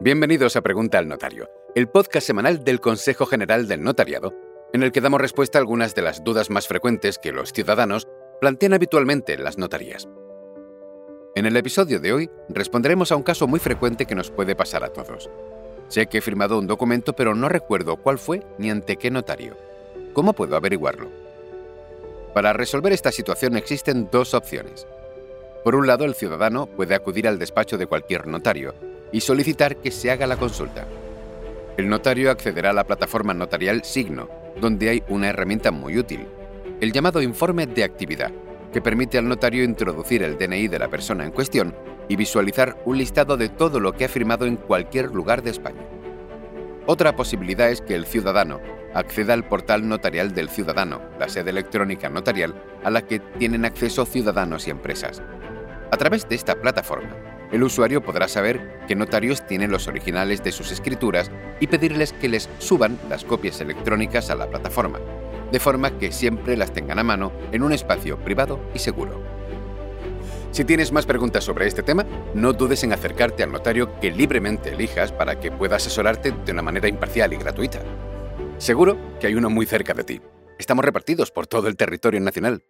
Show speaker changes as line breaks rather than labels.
Bienvenidos a Pregunta al Notario, el podcast semanal del Consejo General del Notariado, en el que damos respuesta a algunas de las dudas más frecuentes que los ciudadanos plantean habitualmente en las notarías. En el episodio de hoy responderemos a un caso muy frecuente que nos puede pasar a todos. Sé que he firmado un documento pero no recuerdo cuál fue ni ante qué notario. ¿Cómo puedo averiguarlo? Para resolver esta situación existen dos opciones. Por un lado, el ciudadano puede acudir al despacho de cualquier notario y solicitar que se haga la consulta. El notario accederá a la plataforma notarial Signo, donde hay una herramienta muy útil, el llamado informe de actividad, que permite al notario introducir el DNI de la persona en cuestión y visualizar un listado de todo lo que ha firmado en cualquier lugar de España. Otra posibilidad es que el ciudadano acceda al portal notarial del ciudadano, la sede electrónica notarial a la que tienen acceso ciudadanos y empresas. A través de esta plataforma, el usuario podrá saber qué notarios tienen los originales de sus escrituras y pedirles que les suban las copias electrónicas a la plataforma, de forma que siempre las tengan a mano en un espacio privado y seguro. Si tienes más preguntas sobre este tema, no dudes en acercarte al notario que libremente elijas para que pueda asesorarte de una manera imparcial y gratuita. Seguro que hay uno muy cerca de ti. Estamos repartidos por todo el territorio nacional.